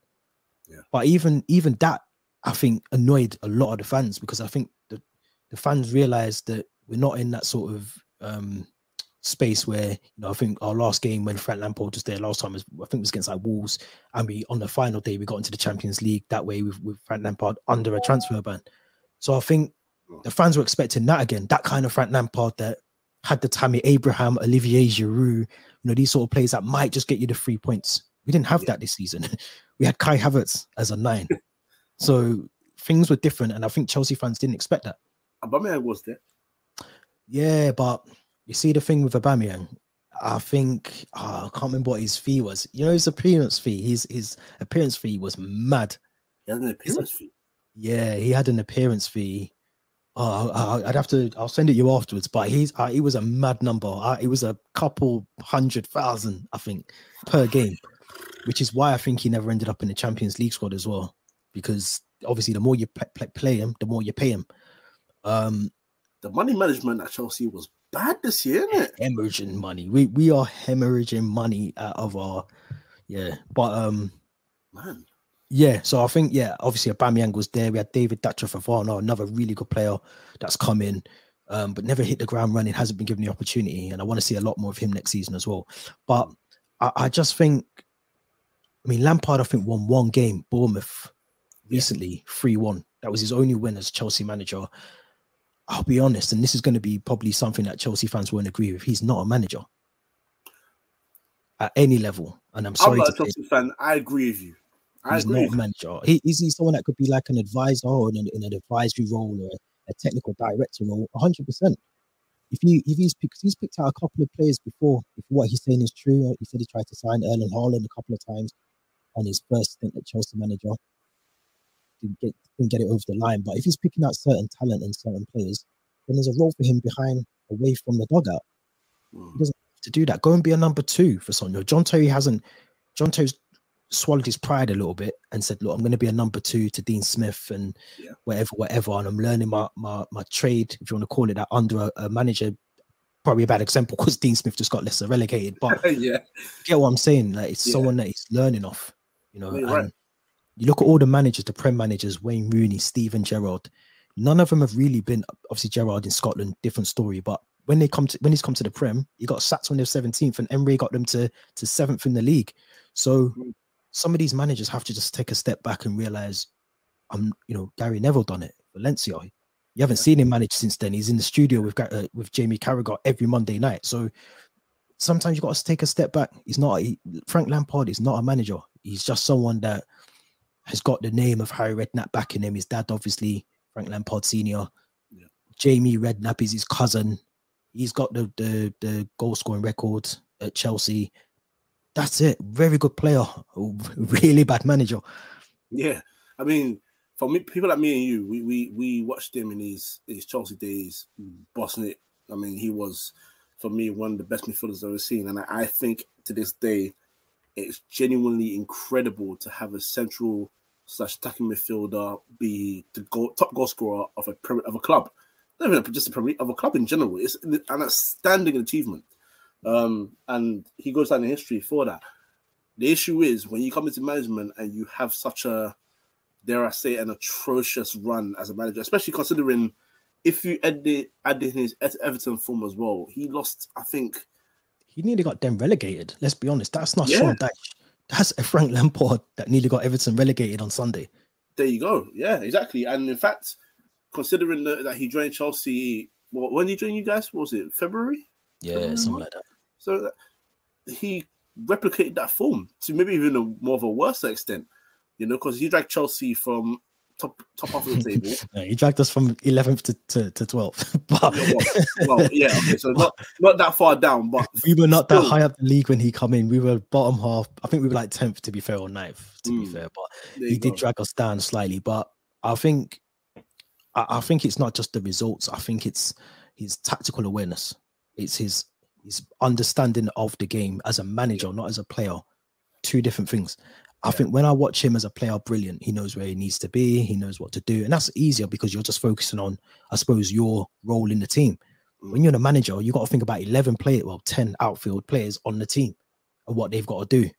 Yeah. But even even that, I think annoyed a lot of the fans because I think the the fans realized that we're not in that sort of um space where you know I think our last game when Frank Lampard was there last time was I think it was against like Wolves and we on the final day we got into the Champions League that way with, with Frank Lampard under a transfer ban. So I think the fans were expecting that again, that kind of Frank Lampard that had the Tammy Abraham, Olivier Giroud, you know, these sort of players that might just get you the three points. We didn't have Yeah. that this season. we had Kai Havertz as a nine. so things were different, and I think Chelsea fans didn't expect that. Aubameyang was there. Yeah, but you see the thing with Aubameyang, I think ah, I can't remember what his fee was. You know, his appearance fee. His his appearance fee was mad. He has an appearance fee. Yeah, he had an appearance fee. Oh, I'd have to. I'll send it you afterwards. But he's uh, it was a mad number. Uh, it was a couple hundred thousand, I think, per game, which is why I think he never ended up in the Champions League squad as well. Because obviously, the more you play, play, play him, the more you pay him. Um, The money management at Chelsea was bad this year, isn't it? hemorrhaging money. We we are hemorrhaging money out of our yeah. But um, Man, Yeah, so I think yeah, obviously Aubameyang was there. We had David Datro Fofana, another really good player that's come in, um, but never hit the ground running. Hasn't been given the opportunity, and I want to see a lot more of him next season as well. But I, I just think, I mean, Lampard I think won one game, Bournemouth, recently, three one. That was his only win as Chelsea manager. I'll be honest, and this is going to be probably something that Chelsea fans won't agree with. He's not a manager at any level, and I'm sorry. I'm not to a say Chelsea fan. I agree with you. I he's agree. not a manager. He, is he someone that could be like an advisor or in an, in an advisory role or a technical director role? 100. percent If you if he's because he's picked out a couple of players before. If what he's saying is true, he said he tried to sign Erling Haaland a couple of times on his first stint at Chelsea manager. Didn't get didn't get it over the line. But if he's picking out certain talent and certain players, then there's a role for him behind, away from the dugout Mm. He doesn't have to do that. Go and be a number two for Sonyo. John Terry hasn't. John Terry's swallowed his pride a little bit and said, "Look, I'm going to be a number two to Dean Smith and Yeah. whatever, whatever." And I'm learning my my my trade, if you want to call it that, under a, a manager. Probably a bad example because Dean Smith just got Leicester relegated. But yeah, get what I'm saying? Like it's Yeah. someone that he's learning off, you know. And right. you look at all the managers, the Prem managers, Wayne Rooney, Steven Gerrard. None of them have really been obviously Gerrard in Scotland, different story. But when they come to when he's come to the Prem, he got sacked when they were 17th, and Emery got them to to seventh in the league. So Mm. Some of these managers have to just take a step back and realize, I'm you know Gary Neville done it, Valencia. You haven't Yeah. seen him manage since then. He's in the studio with uh, with Jamie Carragher every Monday night. So sometimes you've got to take a step back. He's not he, Frank Lampard is not a manager. He's just someone that has got the name of Harry Redknapp backing him. His dad, obviously, Frank Lampard Senior. Yeah. Jamie Redknapp is his cousin. He's got the the the goal scoring record at Chelsea. That's it. Very good player. Really bad manager. yeah. I mean, for me, people like me and you, we we we watched him in his his Chelsea days, bossing it. I mean, he was for me one of the best midfielders I've ever seen, and I, I think to this day, it's genuinely incredible to have a central slash attacking midfielder be the goal, top goal scorer of a of a club, not even just a Premier of a club in general. It's an outstanding achievement, um, and he goes down in history for that. The issue is when you come into management and you have such a, dare I say, an atrocious run as a manager, especially considering if you add, the, add in his Everton form as well, he lost, I think, He nearly got them relegated. Let's be honest. That's not Yeah. Sean Dyche. That's a Frank Lampard that nearly got Everton relegated on Sunday. there you go. Yeah, exactly. And in fact, considering that, that he joined Chelsea, well, when did he join you guys? What was it February? Yeah, something like that. So that, he replicated that form to maybe even a more of a worse extent, you know, because he dragged Chelsea from top top half of the table. no, he dragged us from 11th to, to, to 12th. but well, well, yeah, okay, so not not that far down, but we were not still. that high up the league when he come in. We were bottom half. I think we were like 10th to be fair or 9th to mm, be fair, but he did drag us down slightly. But I think I, I think it's not just the results. I think it's his tactical awareness. It's his his understanding of the game as a manager, not as a player. Two different things. I yeah. think when I watch him as a player, brilliant. He knows where he needs to be. He knows what to do, and that's easier because you're just focusing on, I suppose, your role in the team. Mm. When you're the manager, you got to think about eleven players, well, ten outfield players on the team, and what they've got to do.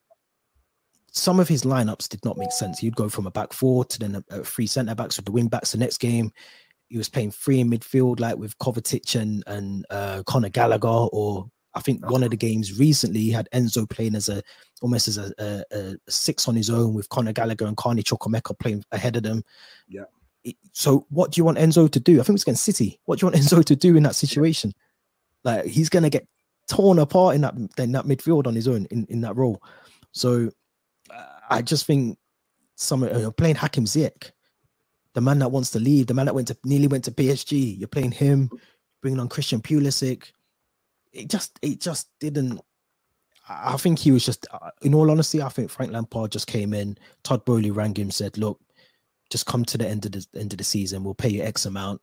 Some of his lineups did not make sense. He'd go from a back four to then a, a three centre backs with the wing backs the next game. He was playing free in midfield, like with Kovacic and and uh, Conor Gallagher, or I think one of the games recently he had Enzo playing as a almost as a, a, a six on his own with Conor Gallagher and Carney Chukwuemeka playing ahead of them. Yeah. So what do you want Enzo to do? I think it's against City. What do you want Enzo to do in that situation? Like he's gonna get torn apart in that in that midfield on his own in, in that role. So uh, I just think some uh, playing Hakim Ziyech, the man that wants to leave, the man that went to nearly went to PSG. You're playing him, bringing on Christian Pulisic it just it just didn't. I think he was just, uh, in all honesty, I think Frank Lampard just came in. Todd Boehly rang him, said, "Look, just come to the end of the end of the season. We'll pay you X amount."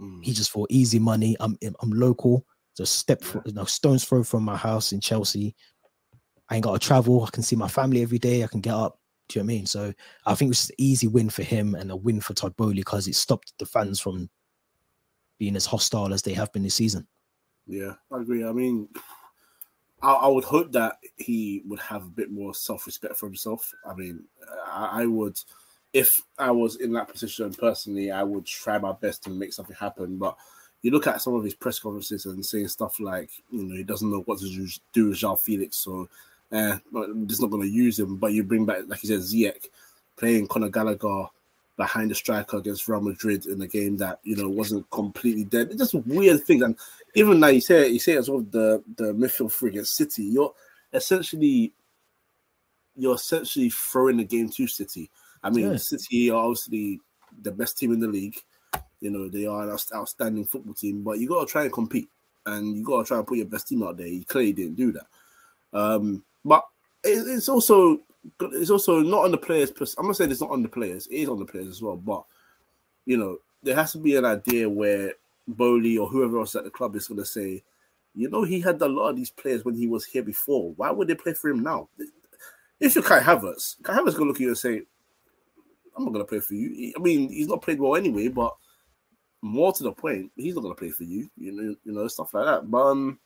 Mm. He just thought easy money. I'm I'm local. Just step, yeah. you know, stones throw from my house in Chelsea. I ain't got to travel. I can see my family every day. I can get up. You know I mean? So I think it was an easy win for him and a win for Todd Boehly because it stopped the fans from being as hostile as they have been this season. Yeah, I agree. I mean, I, I, would hope that he would have a bit more self respect for himself. I mean, I, I, would, if I was in that position personally, I would try my best to make something happen. But you look at some of his press conferences and saying stuff like, you know, he doesn't know what to do with João Felix, so eh, just not going to use him. But you bring back, like you said, Ziyech playing Conor Gallagher behind the striker against Real Madrid in a game that you know wasn't completely dead. It's just weird things, and even now you say you say as well the the midfield three against City, you're essentially you're essentially throwing the game to City. I mean, yeah. City are obviously the best team in the league. You know, they are an outstanding football team, but you got to try and compete and you got to try and put your best team out there. You clearly didn't do that. Um, but it's also it's also not on the players. I'm not saying it's not on the players. It is on the players as well. But you know, there has to be an idea where Boehly or whoever else at the club is going to say, you know, he had a lot of these players when he was here before. Why would they play for him now? If you Kai Havertz, Kai Havertz going to look at you and say, I'm not going to play for you. I mean, he's not played well anyway, but more to the point, he's not going to play for you. You know, you know, stuff like that. But um,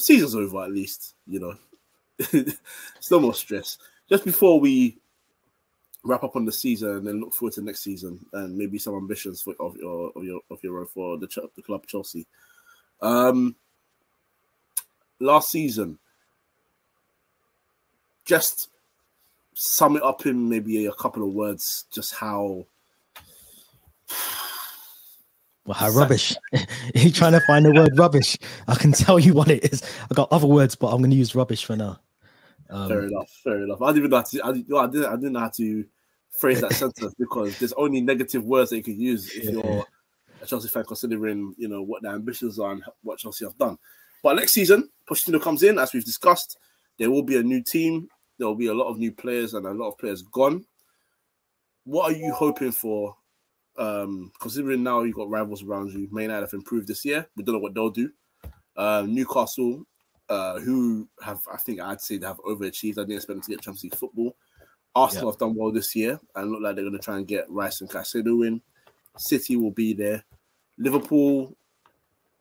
season's over at least. You know, no more stress. Just before we wrap up on the season and then look forward to next season and maybe some ambitions for of your of your of your own for the the club Chelsea. Um, last season, just sum it up in maybe a couple of words. Just how. Well, how rubbish. You're trying to find the word rubbish. I can tell you what it is. I got other words, but I'm going to use rubbish for now. Um, fair enough. Fair enough. I didn't even know how to. I, I didn't. I didn't know how to phrase that sentence because there's only negative words that you can use if yeah. you're a Chelsea fan, considering you know what their ambitions are and what Chelsea have done. But next season, Pochettino comes in, as we've discussed. There will be a new team. There will be a lot of new players and a lot of players gone. What are you hoping for? Um, considering now you've got rivals around you, Man United have improved this year. We don't know what they'll do. Um, Newcastle uh, who have, I think I'd say they have overachieved. I didn't expect them to get Champions League football. Arsenal yeah. have done well this year and look like they're going to try and get Rice and Caicedo in. City will be there. Liverpool,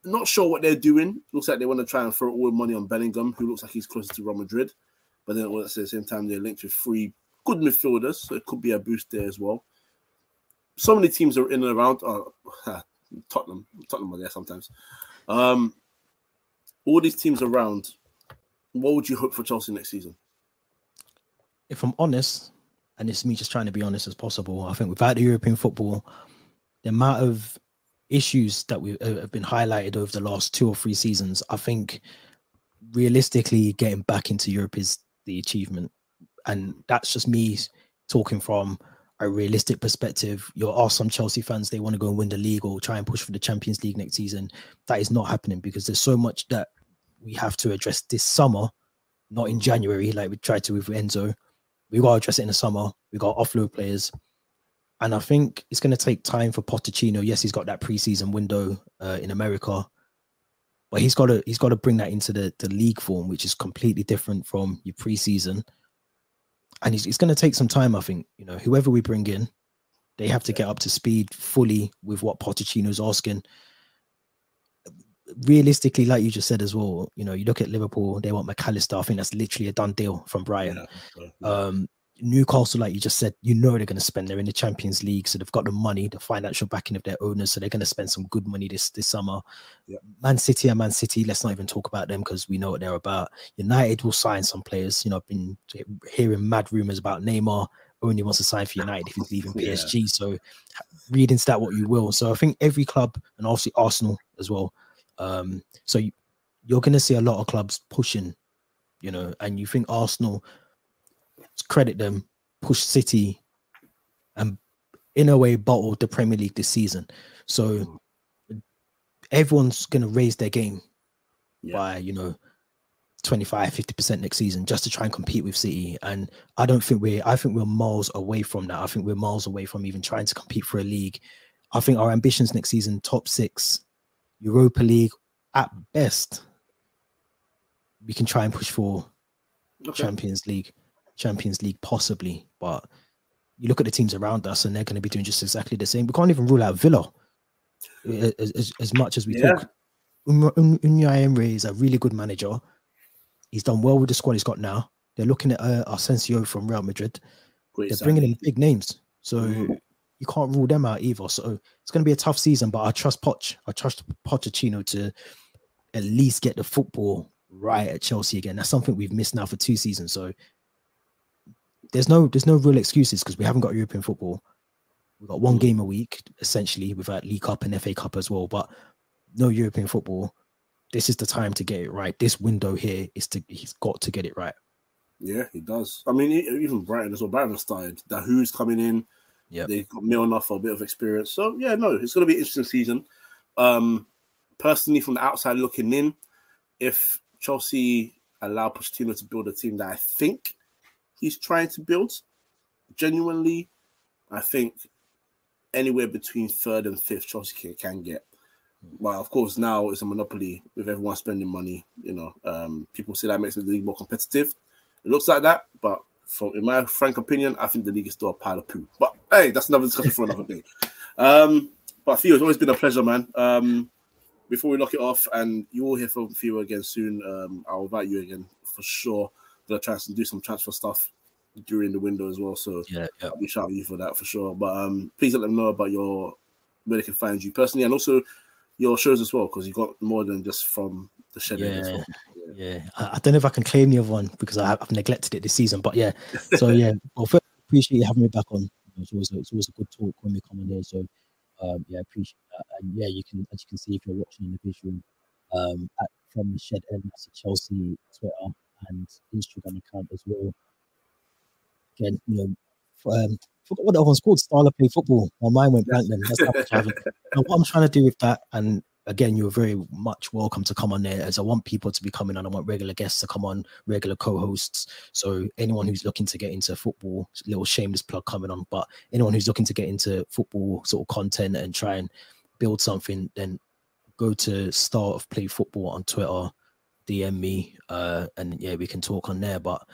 not sure what they're doing. Looks like they want to try and throw all the money on Bellingham, who looks like he's closer to Real Madrid. But then at the same time, they're linked with three good midfielders, so it could be a boost there as well. So many teams are in and around. Uh, Tottenham, Tottenham are there sometimes. Um, all these teams around, what would you hope for Chelsea next season? If I'm honest, and it's me just trying to be honest as possible, I think without the European football, the amount of issues that we uh, have been highlighted over the last two or three seasons, I think realistically getting back into Europe is the achievement. And that's just me talking from a realistic perspective, you'll ask some Chelsea fans they want to go and win the league or try and push for the Champions League next season. That is not happening because there's so much that we have to address this summer, not in January, like we tried to with Enzo. We got to address it in the summer. We got offload players. And I think it's going to take time for Pochettino. Yes, he's got that preseason window uh, in America, but he's got to he's got to bring that into the, the league form, which is completely different from your preseason and it's, it's going to take some time. I think you know whoever we bring in, they have to get up to speed fully with what Pochettino's asking. Realistically, like you just said as well, you know, you look at Liverpool, they want Mac Allister. I think that's literally a done deal from Brian. Yeah. Um, Newcastle, like you just said, you know they're going to spend. They're in the Champions League, so they've got the money, the financial backing of their owners, so they're going to spend some good money this this summer. Yeah. Man City and Man City, let's not even talk about them because we know what they're about. United will sign some players. You know, I've been hearing mad rumors about Neymar only wants to sign for United if he's leaving PSG. Yeah. So read into that what you will. So I think every club, and obviously Arsenal as well. Um, so you, you're going to see a lot of clubs pushing, you know, and you think Arsenal credit them, push City, and in a way bottled the Premier League this season. So everyone's going to raise their game yeah. by, you know, 25, 50% next season just to try and compete with City. And I don't think we're, I think we're miles away from that. I think we're miles away from even trying to compete for a league. I think our ambitions next season, top six, Europa League at best, we can try and push for okay. Champions League. Champions League, possibly. But you look at the teams around us, and they're going to be doing just exactly the same. We can't even rule out Villa as, as, as much as we yeah. talk. Unai Emery is a really good manager. He's done well with the squad he's got now. They're looking at uh, Asensio from Real Madrid. Great They're bringing in big names, so mm-hmm. you can't rule them out either. So it's going to be a tough season, but I trust Poch. I trust Pochettino to at least get the football right at Chelsea again. That's something we've missed now for two seasons. So there's no there's no real excuses because we haven't got European football. We've got one mm. game a week essentially without League Cup and FA Cup as well, but no European football. This is the time to get it right. This window here is to he's got to get it right. Yeah, he does. I mean, even Brighton as well. Brighton started. The Who's coming in. Yeah, they've got Milner for a bit of experience. So yeah, no, it's going to be an interesting season. Um, personally, from the outside looking in, if Chelsea allow Pochettino to build a team that I think he's trying to build. Genuinely, I think anywhere between third and fifth Chelsea can, can get. Well, of course, now it's a monopoly with everyone spending money. You know, um, people say that makes the league more competitive. It looks like that, but from in my frank opinion, I think the league is still a pile of poo. But hey, that's another discussion for another day. Um, but Theo, it's always been a pleasure, man. Um, before we lock it off, and you will hear from Theo again soon. Um, I'll invite you again for sure gonna try to do some transfer stuff during the window as well. So yeah, yeah. I'll be shouting you for that for sure. But um, please let them know about your where they can find you personally and also your shows as well because you got more than just from the shed. Yeah, well. yeah. yeah. I, I, don't know if I can claim the other one because I, have neglected it this season. But yeah, so yeah, well, first, appreciate you having me back on. It's always, it's always a good talk when we come on here. So um, yeah, appreciate that. And yeah, you can as you can see if you're watching in the visual um, at, from the shed end, that's Chelsea Twitter and Instagram account as well. Again, you know, um, forgot what that one's called. Style of play football. My mind went blank then. That's what I'm trying to do with that, and again, you're very much welcome to come on there as I want people to be coming on. I want regular guests to come on, regular co-hosts. So anyone who's looking to get into football, little shameless plug coming on, but anyone who's looking to get into football sort of content and try and build something, then go to Style of Play Football on Twitter DM me, uh, and yeah, we can talk on there. But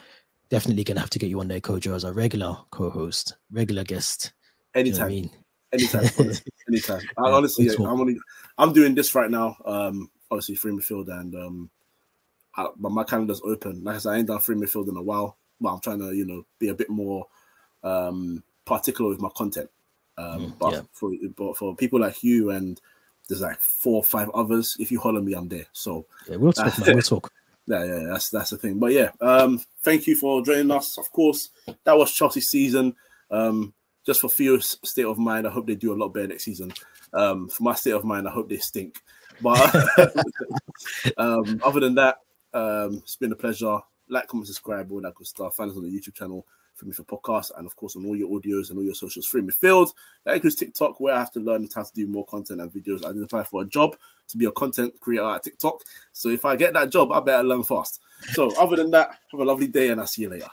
definitely gonna have to get you on there, Kojo, as a regular co-host, regular guest. Anytime, you know I mean? anytime, anytime. I, honestly, I'm only, I'm doing this right now. Um, obviously free midfield, and um, I, but my calendar's open. Like I said, I ain't done free midfield in a while, but I'm trying to, you know, be a bit more um particular with my content. Um, mm, but yeah. for but for people like you and there's like four or five others. If you holler me, I'm there. So yeah, we'll talk. man, we'll talk. Yeah, yeah, that's that's the thing. But yeah, um, thank you for joining us. Of course, that was Chelsea season. Um, just for Theo's state of mind, I hope they do a lot better next season. Um, for my state of mind, I hope they stink. But um, other than that, um, it's been a pleasure. Like, comment, subscribe, all that good stuff. Find us on the YouTube channel. Free Midfield Podcast, and of course on all your audios and all your socials, Free Midfield. That includes TikTok, where I have to learn how to do more content and videos. I did apply for a job to be a content creator at TikTok. So if I get that job, I better learn fast. So other than that, have a lovely day and I'll see you later.